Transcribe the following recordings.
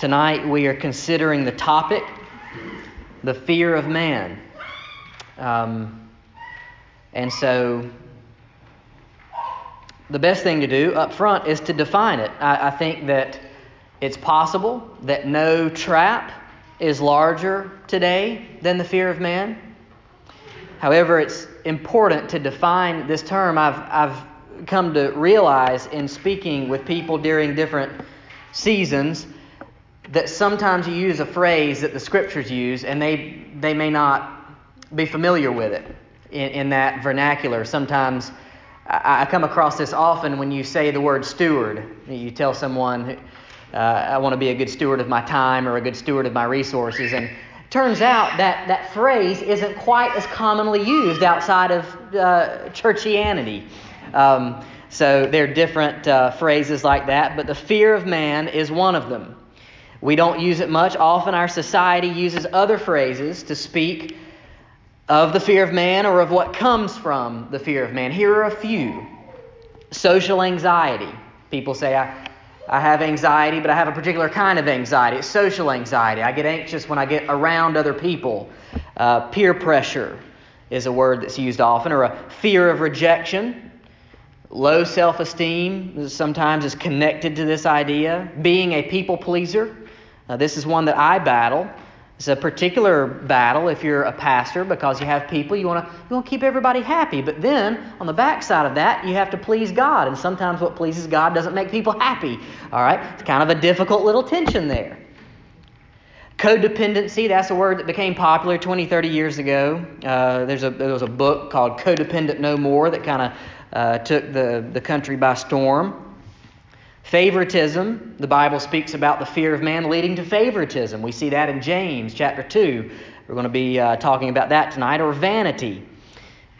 Tonight we are considering the topic, the fear of man. Um, and so the best thing to do up front is to define it. I, I think that it's possible that no trap is larger today than the fear of man. However, it's important to define this term. I've, I've come to realize in speaking with people during different seasons that sometimes you use a phrase that the scriptures use and they, they may not be familiar with it in, in that vernacular. Sometimes I, I, come across this often when you say the word steward. You tell someone, uh, I want to be a good steward of my time or a good steward of my resources. And turns out that that phrase isn't quite as commonly used outside of uh, churchianity. Um, so there are different uh, phrases like that, but the fear of man is one of them. We don't use it much. Often our society uses other phrases to speak of the fear of man or of what comes from the fear of man. Here are a few social anxiety. People say, I, I have anxiety, but I have a particular kind of anxiety. It's social anxiety. I get anxious when I get around other people. Uh, peer pressure is a word that's used often, or a fear of rejection. Low self esteem sometimes is connected to this idea. Being a people pleaser. Now, this is one that I battle. It's a particular battle if you're a pastor because you have people you want to you want to keep everybody happy. But then on the backside of that, you have to please God, and sometimes what pleases God doesn't make people happy. All right, it's kind of a difficult little tension there. Codependency, that's a word that became popular 20, 30 years ago. Uh, there's a, there was a book called Codependent No More that kind of uh, took the, the country by storm. Favoritism, the Bible speaks about the fear of man leading to favoritism. We see that in James chapter 2. We're going to be uh, talking about that tonight. Or vanity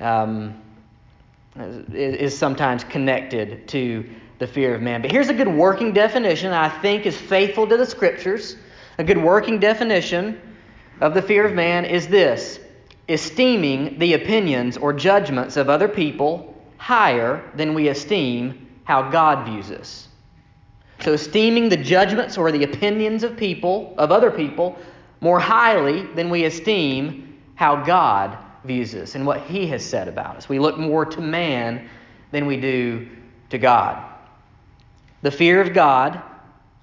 um, is sometimes connected to the fear of man. But here's a good working definition I think is faithful to the scriptures. A good working definition of the fear of man is this esteeming the opinions or judgments of other people higher than we esteem how God views us. So, esteeming the judgments or the opinions of people, of other people, more highly than we esteem how God views us and what He has said about us. We look more to man than we do to God. The fear of God,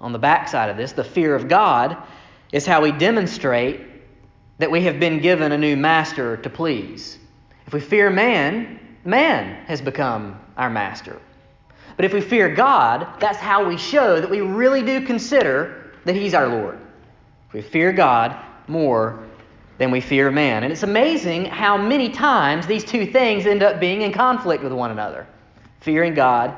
on the backside of this, the fear of God is how we demonstrate that we have been given a new master to please. If we fear man, man has become our master. But if we fear God, that's how we show that we really do consider that He's our Lord. We fear God more than we fear man. And it's amazing how many times these two things end up being in conflict with one another fearing God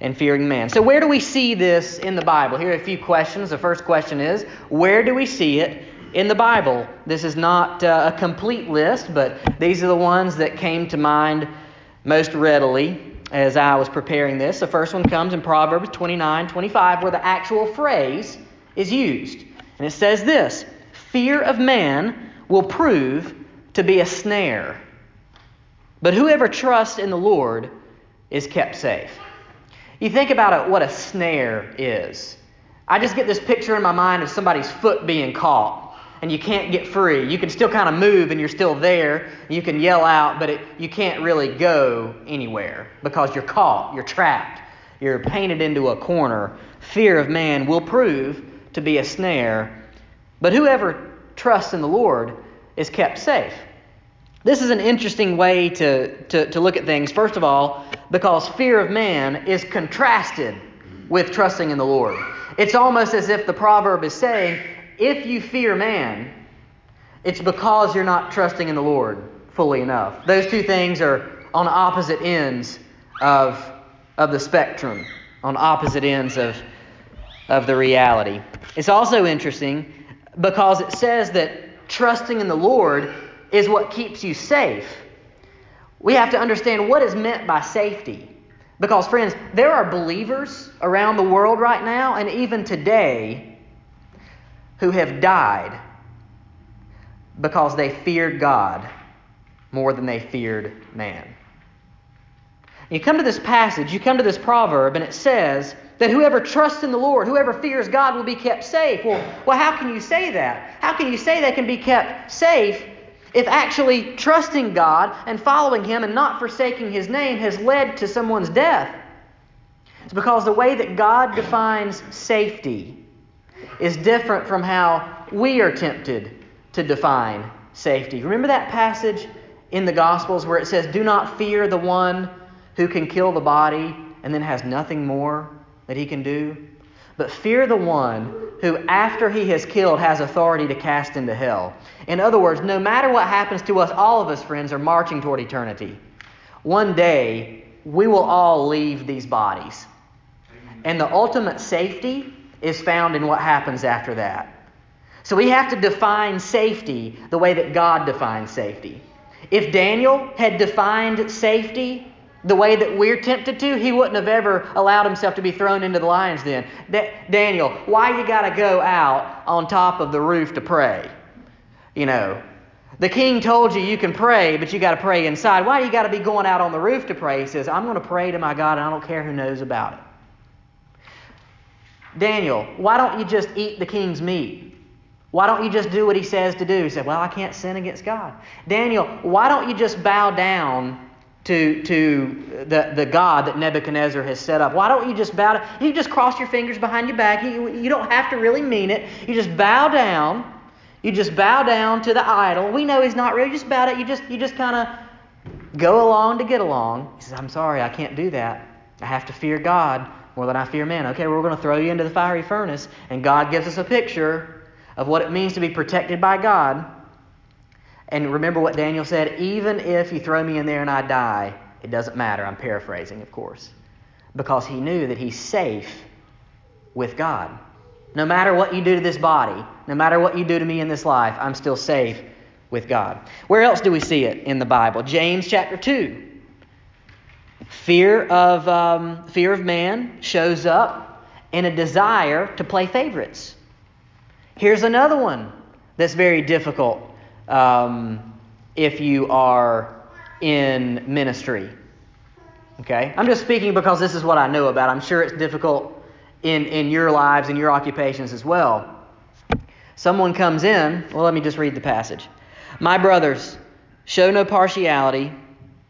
and fearing man. So, where do we see this in the Bible? Here are a few questions. The first question is where do we see it in the Bible? This is not uh, a complete list, but these are the ones that came to mind most readily as I was preparing this. The first one comes in Proverbs 29 25, where the actual phrase is used. And it says this Fear of man will prove to be a snare, but whoever trusts in the Lord is kept safe. You think about it, what a snare is. I just get this picture in my mind of somebody's foot being caught and you can't get free. You can still kind of move and you're still there. You can yell out, but it, you can't really go anywhere because you're caught, you're trapped, you're painted into a corner. Fear of man will prove to be a snare, but whoever trusts in the Lord is kept safe. This is an interesting way to, to, to look at things. First of all, because fear of man is contrasted with trusting in the Lord. It's almost as if the proverb is saying, if you fear man, it's because you're not trusting in the Lord fully enough. Those two things are on opposite ends of, of the spectrum, on opposite ends of, of the reality. It's also interesting because it says that trusting in the Lord is what keeps you safe. We have to understand what is meant by safety. Because, friends, there are believers around the world right now, and even today, who have died because they feared God more than they feared man. You come to this passage, you come to this proverb, and it says that whoever trusts in the Lord, whoever fears God, will be kept safe. Well, well, how can you say that? How can you say they can be kept safe if actually trusting God and following Him and not forsaking His name has led to someone's death? It's because the way that God defines safety is different from how we are tempted to define safety. Remember that passage in the Gospels where it says, Do not fear the one who can kill the body and then has nothing more that he can do? But fear the one who, after he has killed, has authority to cast into hell. In other words, no matter what happens to us, all of us, friends, are marching toward eternity. One day, we will all leave these bodies. And the ultimate safety is found in what happens after that. So we have to define safety the way that God defines safety. If Daniel had defined safety the way that we're tempted to, he wouldn't have ever allowed himself to be thrown into the lion's den. Da- Daniel, why you got to go out on top of the roof to pray? You know, the king told you you can pray, but you got to pray inside. Why you got to be going out on the roof to pray? He says, I'm going to pray to my God, and I don't care who knows about it. Daniel, why don't you just eat the king's meat? Why don't you just do what he says to do? He said, Well, I can't sin against God. Daniel, why don't you just bow down to, to the, the God that Nebuchadnezzar has set up? Why don't you just bow down? You just cross your fingers behind your back. You, you don't have to really mean it. You just bow down. You just bow down to the idol. We know he's not real. You just bow down. You just, you just kind of go along to get along. He says, I'm sorry, I can't do that. I have to fear God more than I fear man. Okay, well, we're going to throw you into the fiery furnace. And God gives us a picture of what it means to be protected by God. And remember what Daniel said even if you throw me in there and I die, it doesn't matter. I'm paraphrasing, of course. Because he knew that he's safe with God. No matter what you do to this body, no matter what you do to me in this life, I'm still safe with God. Where else do we see it in the Bible? James chapter 2. Fear of, um, fear of man shows up in a desire to play favorites. Here's another one that's very difficult um, if you are in ministry. Okay? I'm just speaking because this is what I know about. I'm sure it's difficult in, in your lives and your occupations as well. Someone comes in, well, let me just read the passage. My brothers, show no partiality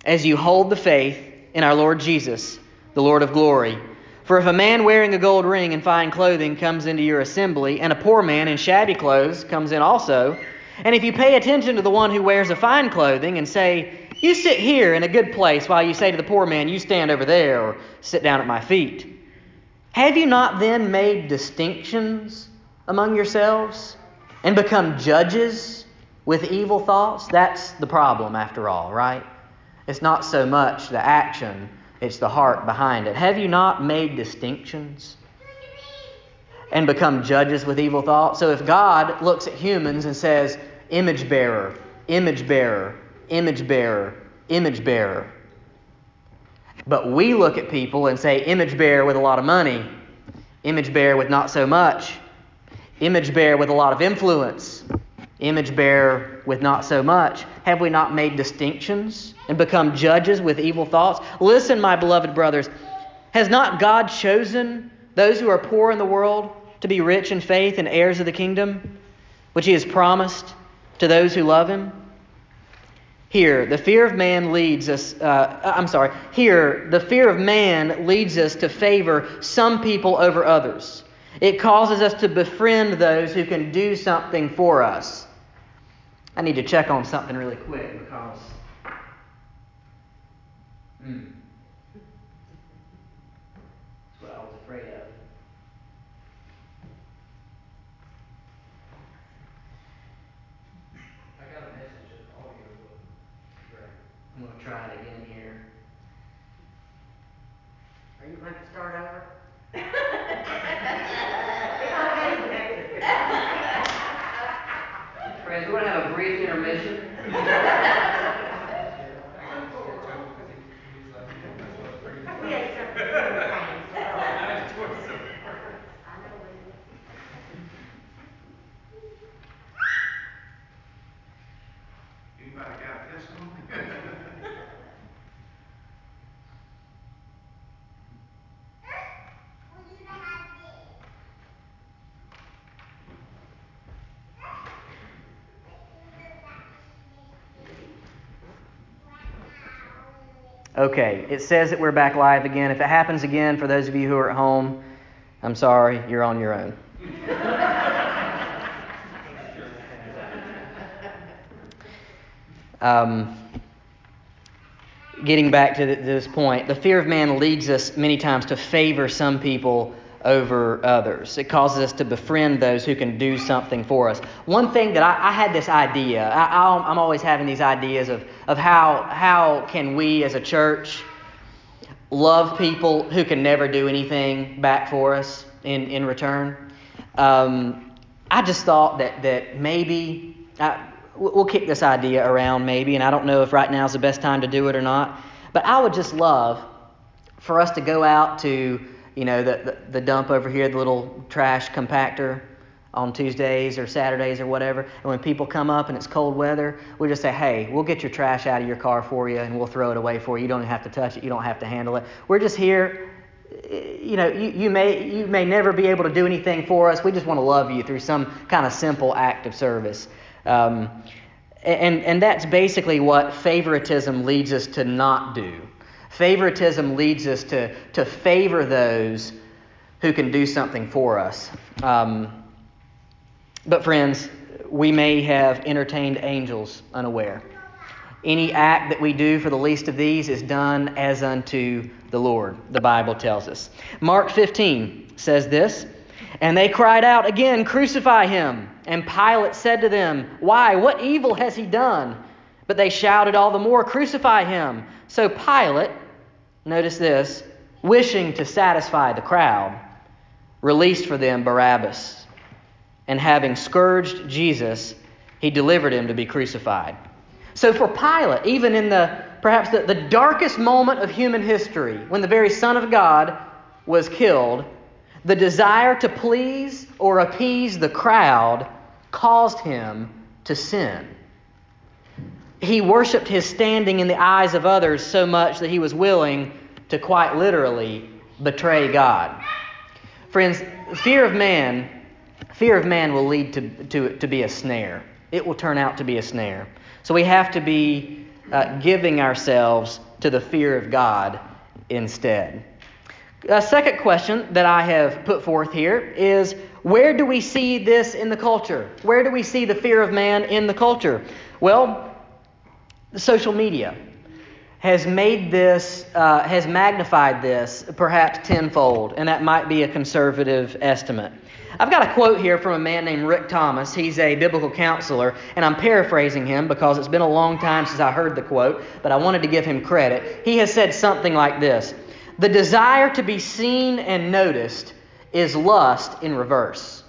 as you hold the faith in our Lord Jesus, the Lord of glory. For if a man wearing a gold ring and fine clothing comes into your assembly, and a poor man in shabby clothes comes in also, and if you pay attention to the one who wears a fine clothing and say, You sit here in a good place, while you say to the poor man, You stand over there, or sit down at my feet, have you not then made distinctions among yourselves and become judges with evil thoughts? That's the problem, after all, right? It's not so much the action it's the heart behind it. Have you not made distinctions and become judges with evil thoughts? So if God looks at humans and says, image bearer, image bearer, image bearer, image bearer, but we look at people and say, image bearer with a lot of money, image bearer with not so much, image bearer with a lot of influence, image bearer with not so much. Have we not made distinctions and become judges with evil thoughts? Listen, my beloved brothers, has not God chosen those who are poor in the world to be rich in faith and heirs of the kingdom, which He has promised to those who love Him? Here, the fear of man leads us, uh, I'm sorry, here, the fear of man leads us to favor some people over others. It causes us to befriend those who can do something for us. I need to check on something really quick because. Hmm. That's what I was afraid of. I got a message in audio book. Great. I'm going to try it again here. Are you going to start over? Friends, we're brief intermission. Anybody got a testimony? Okay, it says that we're back live again. If it happens again, for those of you who are at home, I'm sorry, you're on your own. um, getting back to this point, the fear of man leads us many times to favor some people over others. It causes us to befriend those who can do something for us. One thing that I, I had this idea, I, am always having these ideas of, of how, how can we as a church love people who can never do anything back for us in, in return. Um, I just thought that, that maybe, I, we'll kick this idea around maybe, and I don't know if right now is the best time to do it or not, but I would just love for us to go out to you know, the, the, the dump over here, the little trash compactor on Tuesdays or Saturdays or whatever. And when people come up and it's cold weather, we just say, hey, we'll get your trash out of your car for you and we'll throw it away for you. You don't have to touch it, you don't have to handle it. We're just here. You know, you, you, may, you may never be able to do anything for us. We just want to love you through some kind of simple act of service. Um, and, and that's basically what favoritism leads us to not do. Favoritism leads us to, to favor those who can do something for us. Um, but, friends, we may have entertained angels unaware. Any act that we do for the least of these is done as unto the Lord, the Bible tells us. Mark 15 says this And they cried out again, Crucify him. And Pilate said to them, Why? What evil has he done? But they shouted all the more, Crucify him. So Pilate, notice this, wishing to satisfy the crowd, released for them Barabbas. And having scourged Jesus, he delivered him to be crucified. So for Pilate, even in the perhaps the, the darkest moment of human history, when the very Son of God was killed, the desire to please or appease the crowd caused him to sin he worshiped his standing in the eyes of others so much that he was willing to quite literally betray God. Friends, fear of man, fear of man will lead to, to, to be a snare. It will turn out to be a snare. So we have to be uh, giving ourselves to the fear of God instead. A second question that I have put forth here is where do we see this in the culture? Where do we see the fear of man in the culture? Well, social media has made this, uh, has magnified this perhaps tenfold, and that might be a conservative estimate. I've got a quote here from a man named Rick Thomas. He's a biblical counselor, and I'm paraphrasing him because it's been a long time since I heard the quote, but I wanted to give him credit. He has said something like this The desire to be seen and noticed is lust in reverse.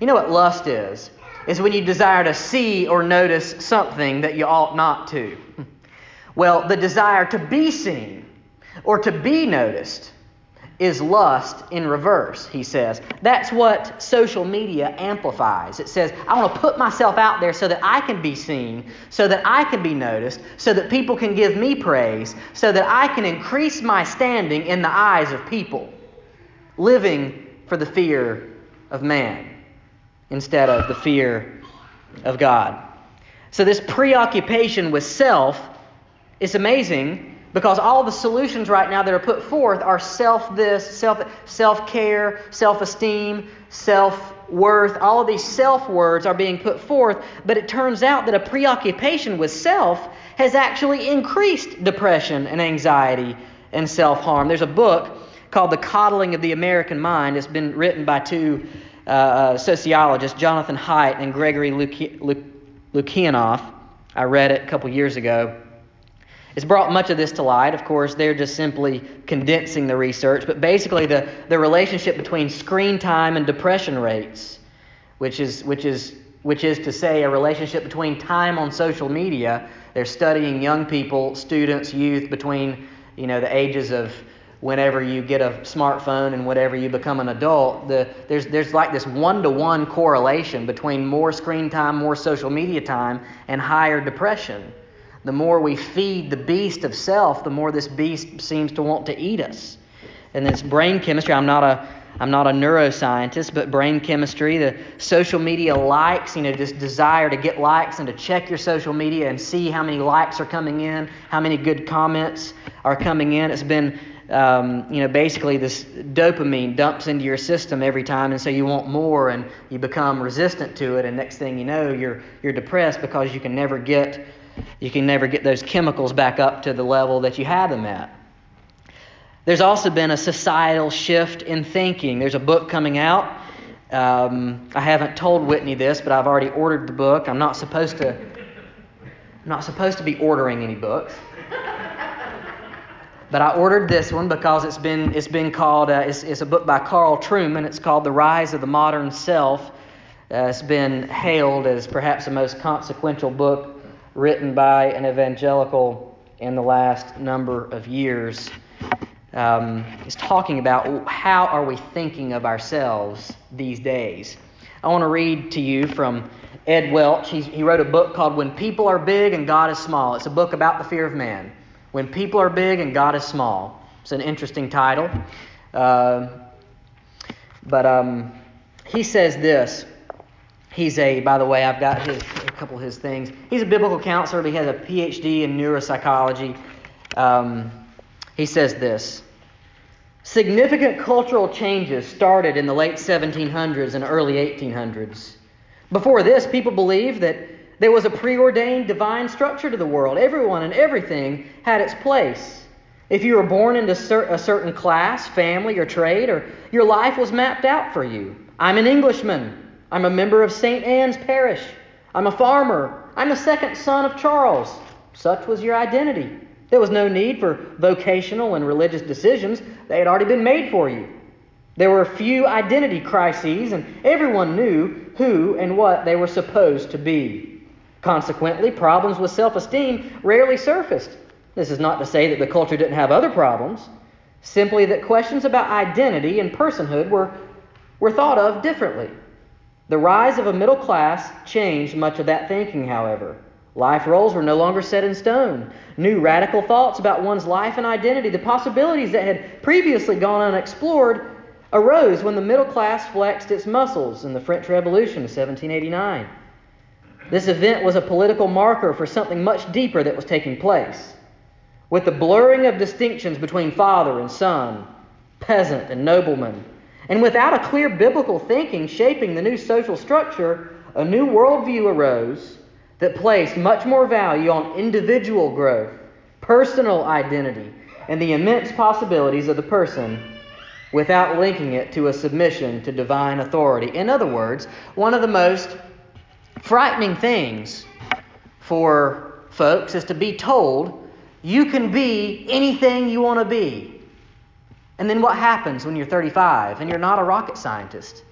You know what lust is? Is when you desire to see or notice something that you ought not to. Well, the desire to be seen or to be noticed is lust in reverse, he says. That's what social media amplifies. It says, I want to put myself out there so that I can be seen, so that I can be noticed, so that people can give me praise, so that I can increase my standing in the eyes of people, living for the fear of man instead of the fear of God. So, this preoccupation with self is amazing because all the solutions right now that are put forth are self this, self self care, self esteem, self worth. All of these self words are being put forth, but it turns out that a preoccupation with self has actually increased depression and anxiety and self harm. There's a book called The Coddling of the American Mind. It's been written by two uh, uh, sociologists, Jonathan Haidt and Gregory Lukianoff. I read it a couple years ago. It's brought much of this to light. Of course, they're just simply condensing the research, but basically the, the relationship between screen time and depression rates, which is, which, is, which is to say a relationship between time on social media. They're studying young people, students, youth between you know, the ages of whenever you get a smartphone and whenever you become an adult, the, there's, there's like this one to one correlation between more screen time, more social media time, and higher depression. The more we feed the beast of self, the more this beast seems to want to eat us. And this brain chemistry, I'm not a I'm not a neuroscientist, but brain chemistry, the social media likes, you know, this desire to get likes and to check your social media and see how many likes are coming in, how many good comments are coming in. It's been, um, you know, basically this dopamine dumps into your system every time, and so you want more, and you become resistant to it, and next thing you know, you're you're depressed because you can never get you can never get those chemicals back up to the level that you had them at. There's also been a societal shift in thinking. There's a book coming out. Um, I haven't told Whitney this, but I've already ordered the book. I'm not supposed to. I'm not supposed to be ordering any books. But I ordered this one because it's been it's been called uh, it's, it's a book by Carl Trueman. It's called The Rise of the Modern Self. Uh, it's been hailed as perhaps the most consequential book written by an evangelical in the last number of years um, is talking about how are we thinking of ourselves these days. I want to read to you from Ed Welch. He's, he wrote a book called When People Are Big and God is Small. It's a book about the fear of man. When People Are Big and God is Small. It's an interesting title. Uh, but um, he says this. He's a, by the way, I've got his, a couple of his things. He's a biblical counselor, but he has a PhD in neuropsychology. Um, he says this Significant cultural changes started in the late 1700s and early 1800s. Before this, people believed that there was a preordained divine structure to the world. Everyone and everything had its place. If you were born into a certain class, family, or trade, or your life was mapped out for you. I'm an Englishman. I'm a member of St. Anne's Parish. I'm a farmer. I'm the second son of Charles. Such was your identity. There was no need for vocational and religious decisions, they had already been made for you. There were few identity crises, and everyone knew who and what they were supposed to be. Consequently, problems with self esteem rarely surfaced. This is not to say that the culture didn't have other problems, simply that questions about identity and personhood were, were thought of differently. The rise of a middle class changed much of that thinking, however. Life roles were no longer set in stone. New radical thoughts about one's life and identity, the possibilities that had previously gone unexplored, arose when the middle class flexed its muscles in the French Revolution of 1789. This event was a political marker for something much deeper that was taking place. With the blurring of distinctions between father and son, peasant and nobleman, and without a clear biblical thinking shaping the new social structure, a new worldview arose that placed much more value on individual growth, personal identity, and the immense possibilities of the person without linking it to a submission to divine authority. In other words, one of the most frightening things for folks is to be told you can be anything you want to be. And then what happens when you're 35 and you're not a rocket scientist?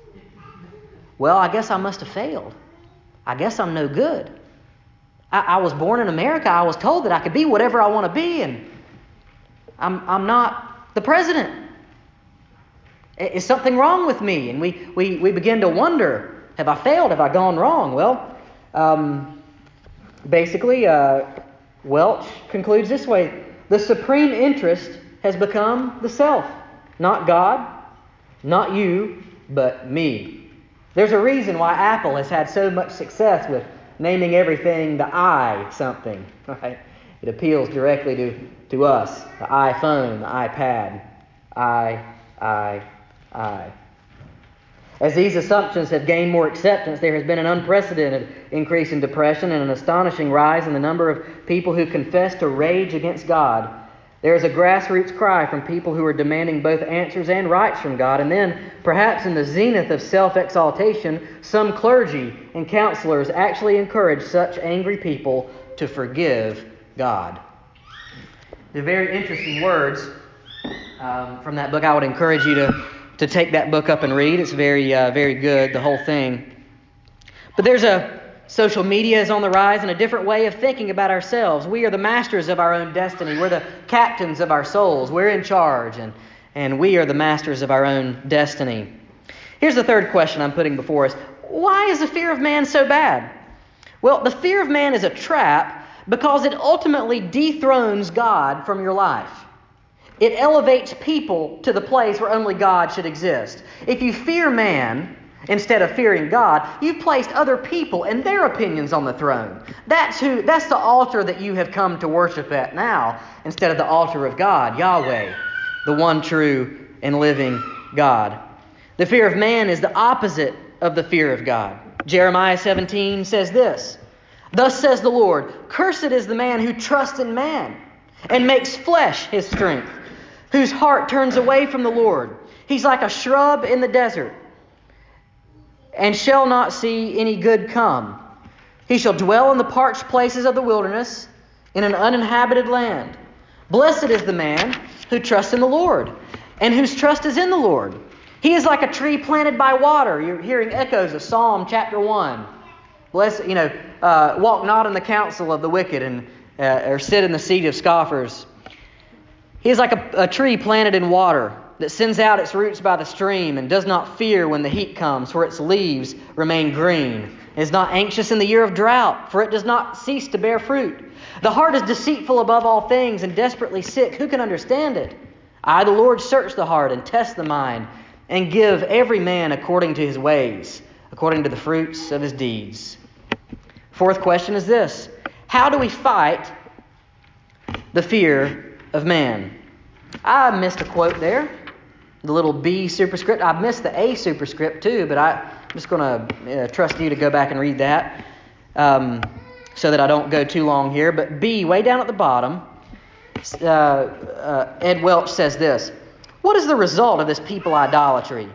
Well, I guess I must have failed. I guess I'm no good. I, I was born in America. I was told that I could be whatever I want to be, and I'm, I'm not the president. Is something wrong with me? And we, we, we begin to wonder have I failed? Have I gone wrong? Well, um, basically, uh, Welch concludes this way the supreme interest has become the self, not God, not you, but me. There's a reason why Apple has had so much success with naming everything the I something. Right? It appeals directly to, to us. The iPhone, the iPad. I, I, I. As these assumptions have gained more acceptance, there has been an unprecedented increase in depression and an astonishing rise in the number of people who confess to rage against God there is a grassroots cry from people who are demanding both answers and rights from God. And then, perhaps in the zenith of self exaltation, some clergy and counselors actually encourage such angry people to forgive God. The very interesting words um, from that book. I would encourage you to, to take that book up and read. It's very, uh, very good, the whole thing. But there's a Social media is on the rise and a different way of thinking about ourselves. We are the masters of our own destiny. We're the captains of our souls. We're in charge, and, and we are the masters of our own destiny. Here's the third question I'm putting before us Why is the fear of man so bad? Well, the fear of man is a trap because it ultimately dethrones God from your life. It elevates people to the place where only God should exist. If you fear man instead of fearing God, you've placed other people and their opinions on the throne. That's who that's the altar that you have come to worship at now instead of the altar of God, Yahweh, the one true and living God. The fear of man is the opposite of the fear of God. Jeremiah 17 says this Thus says the Lord, Cursed is the man who trusts in man and makes flesh his strength, whose heart turns away from the Lord. He's like a shrub in the desert and shall not see any good come. He shall dwell in the parched places of the wilderness, in an uninhabited land. Blessed is the man who trusts in the Lord, and whose trust is in the Lord. He is like a tree planted by water. You're hearing echoes of Psalm chapter 1. Bless, you know, uh, walk not in the counsel of the wicked, and uh, or sit in the seat of scoffers. He is like a, a tree planted in water that sends out its roots by the stream and does not fear when the heat comes, for its leaves remain green. It is not anxious in the year of drought, for it does not cease to bear fruit. The heart is deceitful above all things and desperately sick. Who can understand it? I, the Lord, search the heart and test the mind, and give every man according to his ways, according to the fruits of his deeds. Fourth question is this How do we fight the fear of man? I missed a quote there the little B superscript. I missed the A superscript too, but I, am just going to uh, trust you to go back and read that um, so that I don't go too long here. But B, way down at the bottom, uh, uh, Ed Welch says this What is the result of this people idolatry?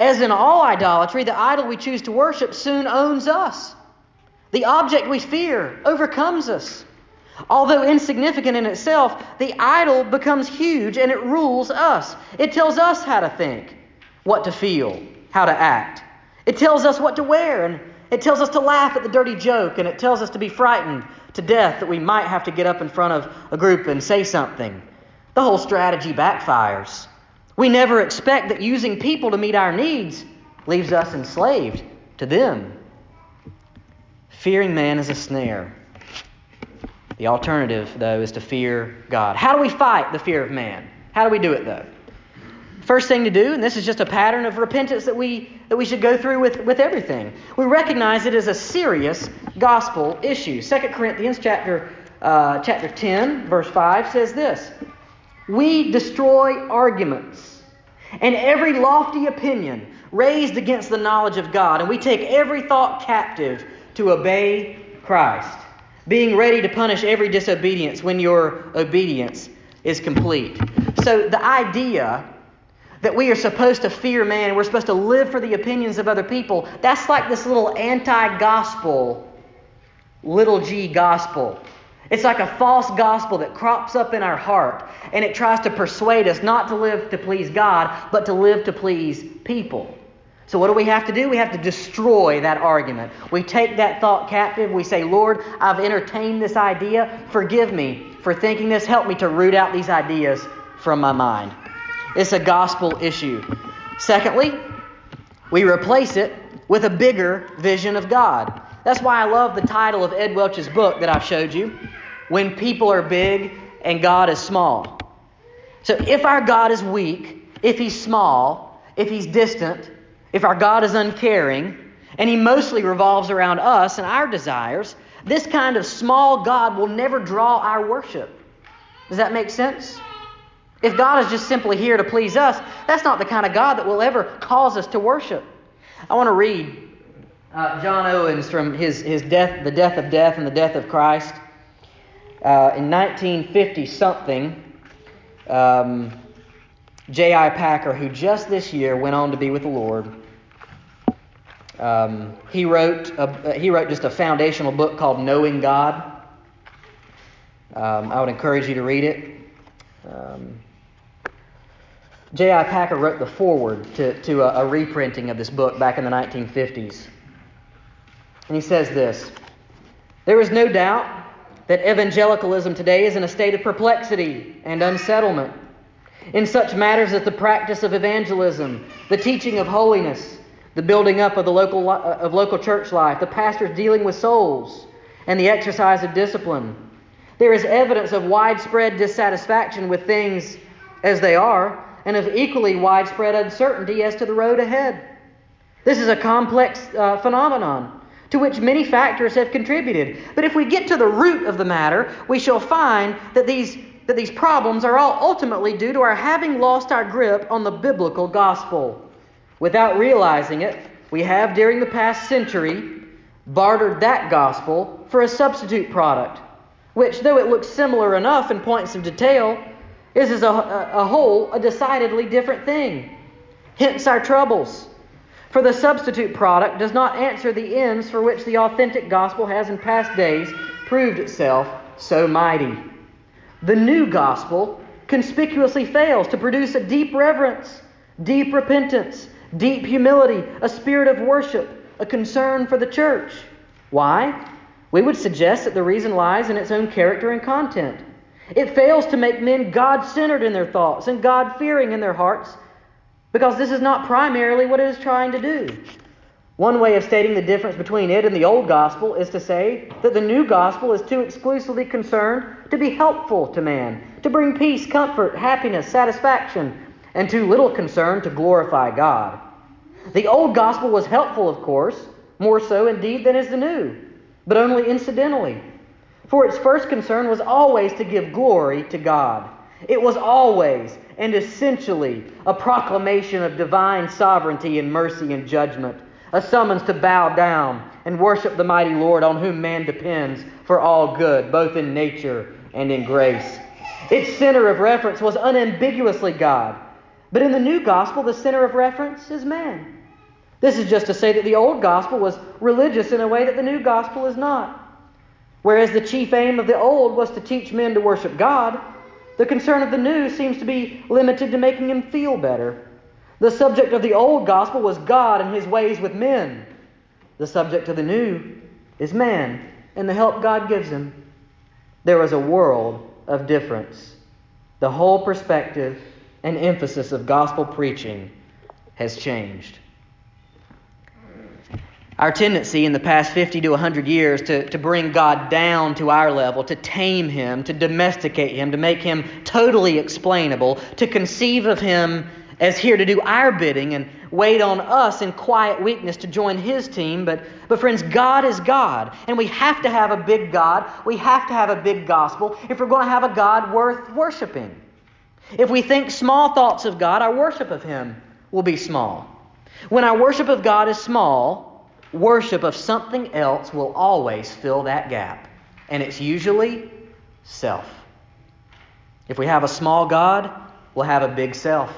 As in all idolatry, the idol we choose to worship soon owns us. The object we fear overcomes us. Although insignificant in itself, the idol becomes huge and it rules us. It tells us how to think, what to feel, how to act. It tells us what to wear, and it tells us to laugh at the dirty joke, and it tells us to be frightened to death that we might have to get up in front of a group and say something. The whole strategy backfires. We never expect that using people to meet our needs leaves us enslaved to them. Fearing man is a snare. The alternative, though, is to fear God. How do we fight the fear of man? How do we do it, though? First thing to do, and this is just a pattern of repentance that we, that we should go through with, with everything, we recognize it as a serious gospel issue. 2 Corinthians chapter, uh, chapter 10, verse 5 says this We destroy arguments and every lofty opinion raised against the knowledge of God, and we take every thought captive to obey Christ being ready to punish every disobedience when your obedience is complete. So the idea that we are supposed to fear man, we're supposed to live for the opinions of other people, that's like this little anti gospel, little g gospel. It's like a false gospel that crops up in our heart and it tries to persuade us not to live to please God, but to live to please people. So, what do we have to do? We have to destroy that argument. We take that thought captive. We say, Lord, I've entertained this idea. Forgive me for thinking this. Help me to root out these ideas from my mind. It's a gospel issue. Secondly, we replace it with a bigger vision of God. That's why I love the title of Ed Welch's book that I've showed you When People Are Big and God is Small. So, if our God is weak, if he's small, if he's distant, if our God is uncaring, and He mostly revolves around us and our desires, this kind of small God will never draw our worship. Does that make sense? If God is just simply here to please us, that's not the kind of God that will ever cause us to worship. I want to read uh, John Owens from his, his death, The Death of Death and the Death of Christ. Uh, in 1950 something, um, J.I. Packer, who just this year went on to be with the Lord, um, he wrote a, he wrote just a foundational book called Knowing God. Um, I would encourage you to read it. Um, J.I. Packer wrote the foreword to, to a, a reprinting of this book back in the 1950s. And he says this There is no doubt that evangelicalism today is in a state of perplexity and unsettlement in such matters as the practice of evangelism, the teaching of holiness, the building up of the local uh, of local church life, the pastors dealing with souls, and the exercise of discipline. There is evidence of widespread dissatisfaction with things as they are, and of equally widespread uncertainty as to the road ahead. This is a complex uh, phenomenon to which many factors have contributed. But if we get to the root of the matter, we shall find that these, that these problems are all ultimately due to our having lost our grip on the biblical gospel. Without realizing it, we have during the past century bartered that gospel for a substitute product, which, though it looks similar enough in points of detail, is as a, a, whole a decidedly different thing. Hence our troubles. For the substitute product does not answer the ends for which the authentic gospel has in past days proved itself so mighty. The new gospel conspicuously fails to produce a deep reverence, deep repentance, deep humility, a spirit of worship, a concern for the church. Why? We would suggest that the reason lies in its own character and content. It fails to make men God centered in their thoughts and God fearing in their hearts because this is not primarily what it is trying to do. One way of stating the difference between it and the old gospel is to say that the new gospel is too exclusively concerned to be helpful to man, to bring peace, comfort, happiness, satisfaction, and too little concerned to glorify God. The old gospel was helpful, of course, more so indeed than is the new, but only incidentally. For its first concern was always to give glory to God. It was always and essentially a proclamation of divine sovereignty and mercy and judgment, a summons to bow down and worship the mighty Lord on whom man depends for all good, both in nature and in grace. Its center of reference was unambiguously God, but in the new gospel, the center of reference is man. This is just to say that the old gospel was religious in a way that the new gospel is not. Whereas the chief aim of the old was to teach men to worship God, the concern of the new seems to be limited to making him feel better. The subject of the old gospel was God and his ways with men. The subject of the new is man and the help God gives him. There is a world of difference. The whole perspective and emphasis of gospel preaching has changed. Our tendency in the past 50 to 100 years to, to bring God down to our level, to tame Him, to domesticate Him, to make Him totally explainable, to conceive of Him as here to do our bidding and wait on us in quiet weakness to join His team. But, but friends, God is God, and we have to have a big God. We have to have a big gospel if we're going to have a God worth worshiping. If we think small thoughts of God, our worship of Him will be small. When our worship of God is small, worship of something else will always fill that gap. And it's usually self. If we have a small God, we'll have a big self.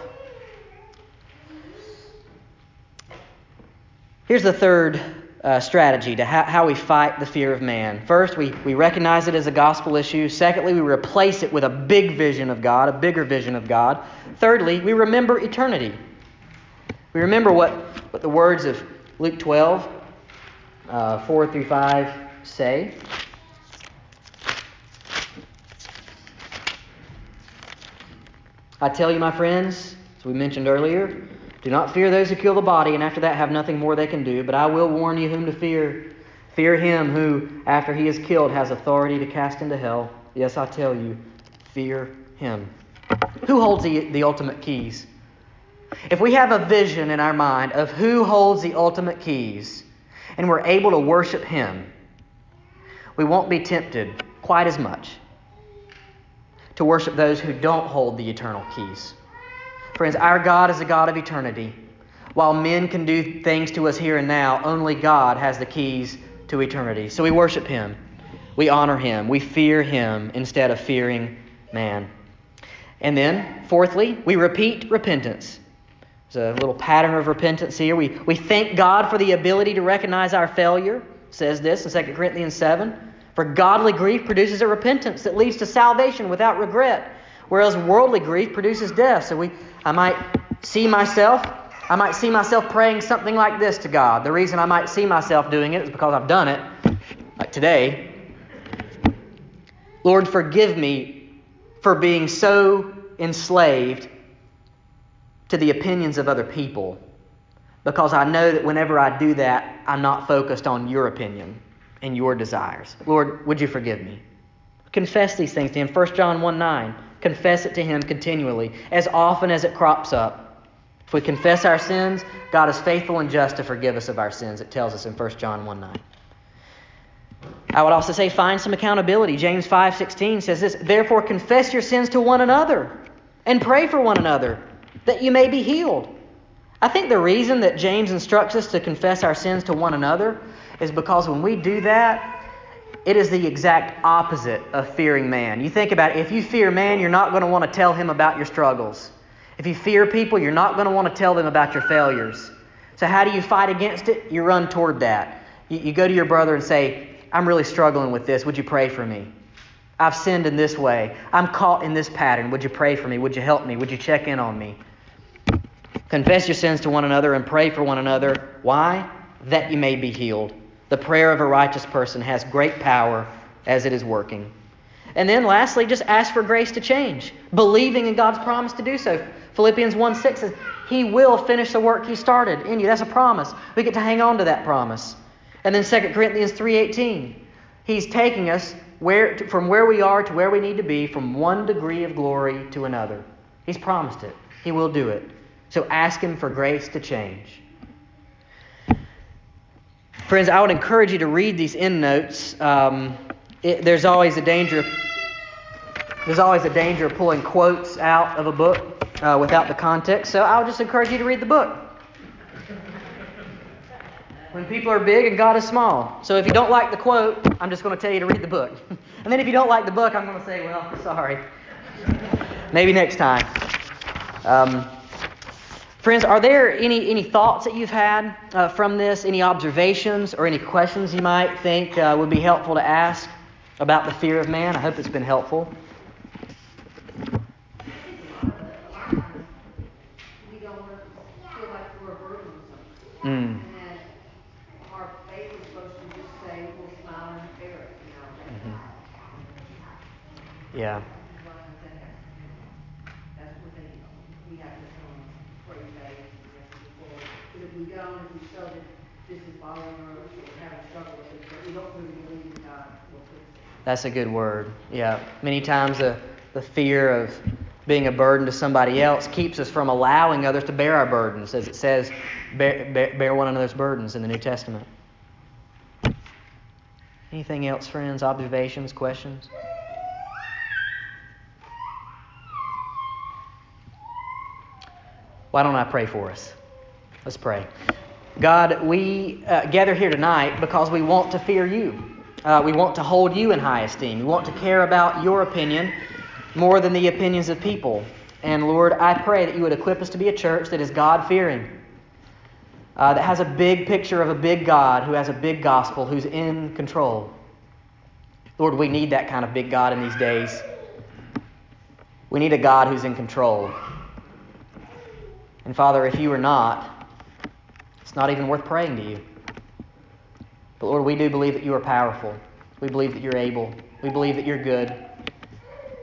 Here's the third uh, strategy to ha- how we fight the fear of man. First, we, we recognize it as a gospel issue. Secondly, we replace it with a big vision of God, a bigger vision of God. Thirdly, we remember eternity. We remember what, what the words of Luke 12 uh, 4 through 5 say. I tell you, my friends, as we mentioned earlier, do not fear those who kill the body, and after that have nothing more they can do. But I will warn you whom to fear. Fear him who, after he is killed, has authority to cast into hell. Yes, I tell you, fear him. Who holds the, the ultimate keys? If we have a vision in our mind of who holds the ultimate keys, and we're able to worship Him, we won't be tempted quite as much to worship those who don't hold the eternal keys. Friends, our God is a God of eternity. While men can do things to us here and now, only God has the keys to eternity. So we worship Him. We honor Him. We fear Him instead of fearing man. And then, fourthly, we repeat repentance. There's a little pattern of repentance here. We, we thank God for the ability to recognize our failure. Says this in 2 Corinthians 7. For godly grief produces a repentance that leads to salvation without regret, whereas worldly grief produces death. So we, I might see myself, I might see myself praying something like this to God. The reason I might see myself doing it is because I've done it, like today. Lord, forgive me for being so enslaved to the opinions of other people because I know that whenever I do that, I'm not focused on your opinion and your desires. Lord, would you forgive me? Confess these things to Him. 1 John 1 9. Confess it to Him continually, as often as it crops up. If we confess our sins, God is faithful and just to forgive us of our sins. It tells us in 1 John 1 9. I would also say find some accountability. James 5:16 says this, "Therefore confess your sins to one another and pray for one another that you may be healed." I think the reason that James instructs us to confess our sins to one another is because when we do that, it is the exact opposite of fearing man. You think about it, if you fear man, you're not going to want to tell him about your struggles. If you fear people, you're not going to want to tell them about your failures. So, how do you fight against it? You run toward that. You, you go to your brother and say, I'm really struggling with this. Would you pray for me? I've sinned in this way. I'm caught in this pattern. Would you pray for me? Would you help me? Would you check in on me? Confess your sins to one another and pray for one another. Why? That you may be healed. The prayer of a righteous person has great power as it is working. And then lastly, just ask for grace to change, believing in God's promise to do so. Philippians 1 6 says, He will finish the work He started in you. That's a promise. We get to hang on to that promise. And then 2 Corinthians 3:18. He's taking us where, from where we are to where we need to be, from one degree of glory to another. He's promised it. He will do it. So ask Him for grace to change. Friends, I would encourage you to read these end notes. Um, it, there's always a danger. There's always a danger of pulling quotes out of a book uh, without the context. So I would just encourage you to read the book. When people are big and God is small. So if you don't like the quote, I'm just going to tell you to read the book. and then if you don't like the book, I'm going to say, well, sorry. Maybe next time. Um, friends, are there any, any thoughts that you've had uh, from this? Any observations or any questions you might think uh, would be helpful to ask about the fear of man? I hope it's been helpful. Mm. Yeah. That's a good word. Yeah. Many times the, the fear of being a burden to somebody else keeps us from allowing others to bear our burdens, as it says, bear, bear, bear one another's burdens in the New Testament. Anything else, friends? Observations, questions? Why don't I pray for us? Let's pray. God, we uh, gather here tonight because we want to fear you. Uh, we want to hold you in high esteem. We want to care about your opinion more than the opinions of people. And Lord, I pray that you would equip us to be a church that is God fearing, uh, that has a big picture of a big God who has a big gospel, who's in control. Lord, we need that kind of big God in these days. We need a God who's in control. And Father, if you are not, it's not even worth praying to you. But Lord, we do believe that you are powerful. We believe that you're able. We believe that you're good. And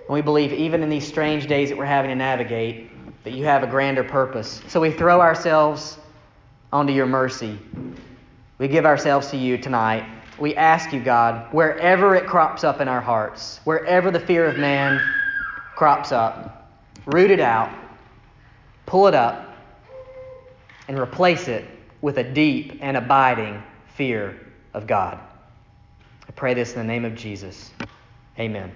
we believe, even in these strange days that we're having to navigate, that you have a grander purpose. So we throw ourselves onto your mercy. We give ourselves to you tonight. We ask you, God, wherever it crops up in our hearts, wherever the fear of man crops up, root it out, pull it up, and replace it with a deep and abiding fear of God. I pray this in the name of Jesus. Amen.